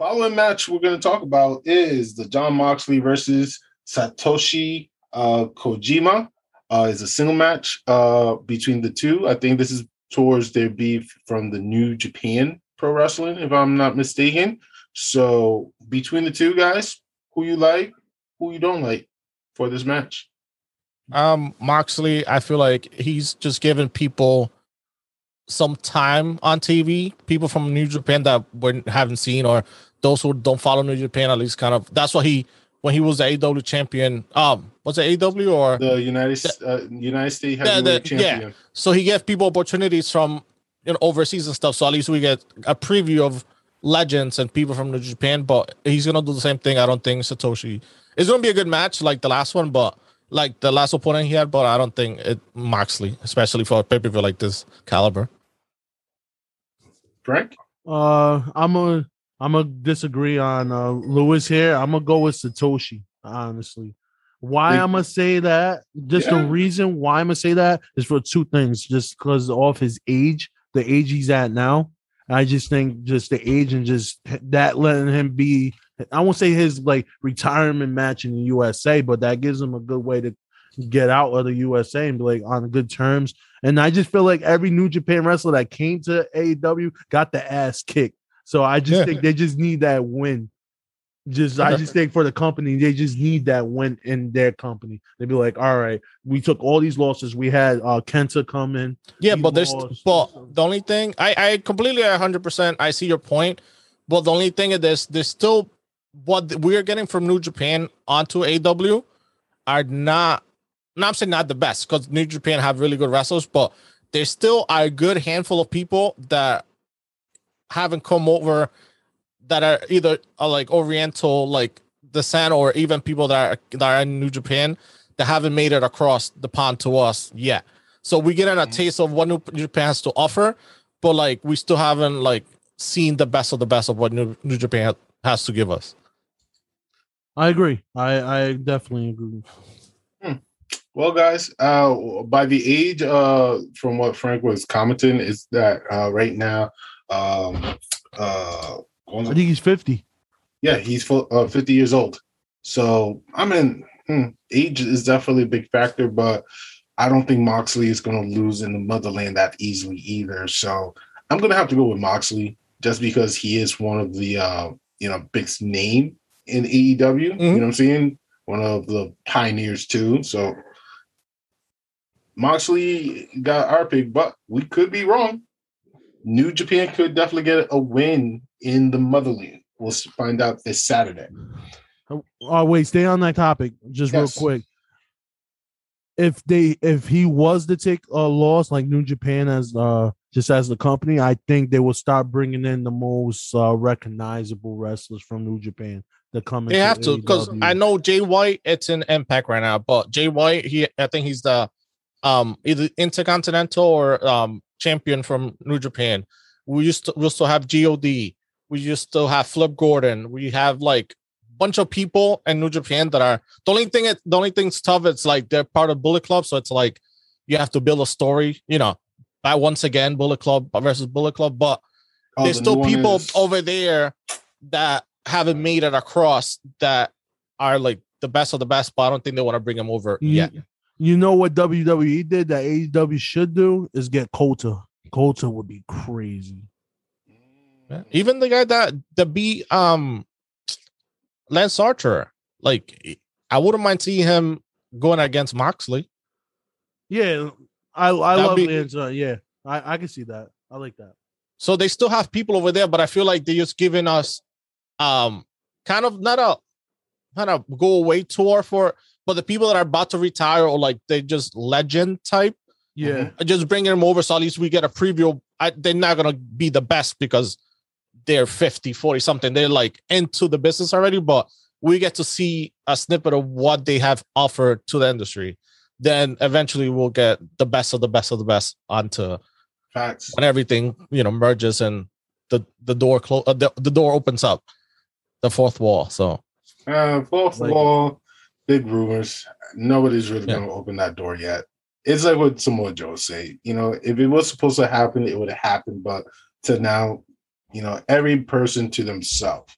Following match we're going to talk about is the Jon Moxley versus Satoshi uh, Kojima. Uh, is a single match uh, between the two. I think this is towards their beef from the New Japan Pro Wrestling, if I'm not mistaken. So between the two guys, who you like, who you don't like for this match? Um, Moxley, I feel like he's just giving people some time on TV. People from New Japan that we haven't seen, or those who don't follow New Japan, at least kind of. That's what he when he was the AW champion. Um, was it AW or the United uh, United States heavyweight champion? Yeah. So he gave people opportunities from you know overseas and stuff. So at least we get a preview of legends and people from New Japan. But he's gonna do the same thing. I don't think Satoshi. It's gonna be a good match like the last one, but like the last opponent he had. But I don't think it Moxley, especially for a pay per view like this caliber. Frank. Uh, I'm a I'm gonna disagree on uh, Lewis here. I'm gonna go with Satoshi. Honestly, why I'm gonna say that? Just yeah. the reason why I'm gonna say that is for two things. Just because of his age, the age he's at now. I just think just the age and just that letting him be. I won't say his like retirement match in the USA, but that gives him a good way to get out of the USA and be like on good terms. And I just feel like every New Japan wrestler that came to AEW got the ass kicked so I just yeah. think they just need that win. Just I just think for the company, they just need that win in their company. They'd be like, all right, we took all these losses. We had uh Kenta come in. Yeah, but there's but the only thing I, I completely 100 percent I see your point. But the only thing is this there's still what we're getting from New Japan onto AW are not not I'm saying not the best because New Japan have really good wrestlers, but there still are a good handful of people that haven't come over that are either are like Oriental, like the descent, or even people that are that are in New Japan that haven't made it across the pond to us yet. So we get a mm-hmm. taste of what New Japan has to offer, but like we still haven't like seen the best of the best of what New, New Japan has to give us. I agree. I I definitely agree. Hmm. Well, guys, uh, by the age, uh, from what Frank was commenting, is that uh, right now um, uh, I think he's 50. Yeah, he's uh, 50 years old. So, I mean, hmm, age is definitely a big factor, but I don't think Moxley is going to lose in the motherland that easily either. So, I'm going to have to go with Moxley just because he is one of the, uh, you know, biggest name in AEW. Mm-hmm. You know what I'm saying? One of the pioneers too. So, Moxley got our pick, but we could be wrong. New Japan could definitely get a win in the motherland. We'll find out this Saturday. Oh, wait, stay on that topic just yes. real quick. If they if he was to take a loss like New Japan as uh just as the company, I think they will start bringing in the most uh, recognizable wrestlers from New Japan that come. They have to because I know Jay White. It's in Impact right now, but Jay White, he I think he's the um either intercontinental or um champion from New Japan. We used to we still have God. We used to have Flip Gordon. We have like a bunch of people in New Japan that are the only thing. It, the only thing's tough. It's like they're part of Bullet Club, so it's like you have to build a story. You know, by once again Bullet Club versus Bullet Club, but oh, there's the still people is... over there that haven't made it across that are like the best of the best, but I don't think they want to bring them over yet. You know what WWE did that AEW should do is get Kota. Kota would be crazy. Even the guy that the beat um Lance Archer, like I wouldn't mind seeing him going against Moxley. Yeah, I I That'd love be, Lance. Uh, yeah, I I can see that. I like that. So they still have people over there, but I feel like they're just giving us um kind of not a kind of go away tour for but the people that are about to retire or like they just legend type, yeah, just bringing them over so at least we get a preview. I, they're not gonna be the best because they're 50, 40 something. They're like into the business already, but we get to see a snippet of what they have offered to the industry. Then eventually we'll get the best of the best of the best onto facts when everything you know merges and the the door close uh, the, the door opens up the fourth wall. So uh, fourth like, wall big rumors. Nobody's really yeah. going to open that door yet. It's like what Samoa Joe say. You know, if it was supposed to happen, it would have happened. But to now, you know, every person to themselves.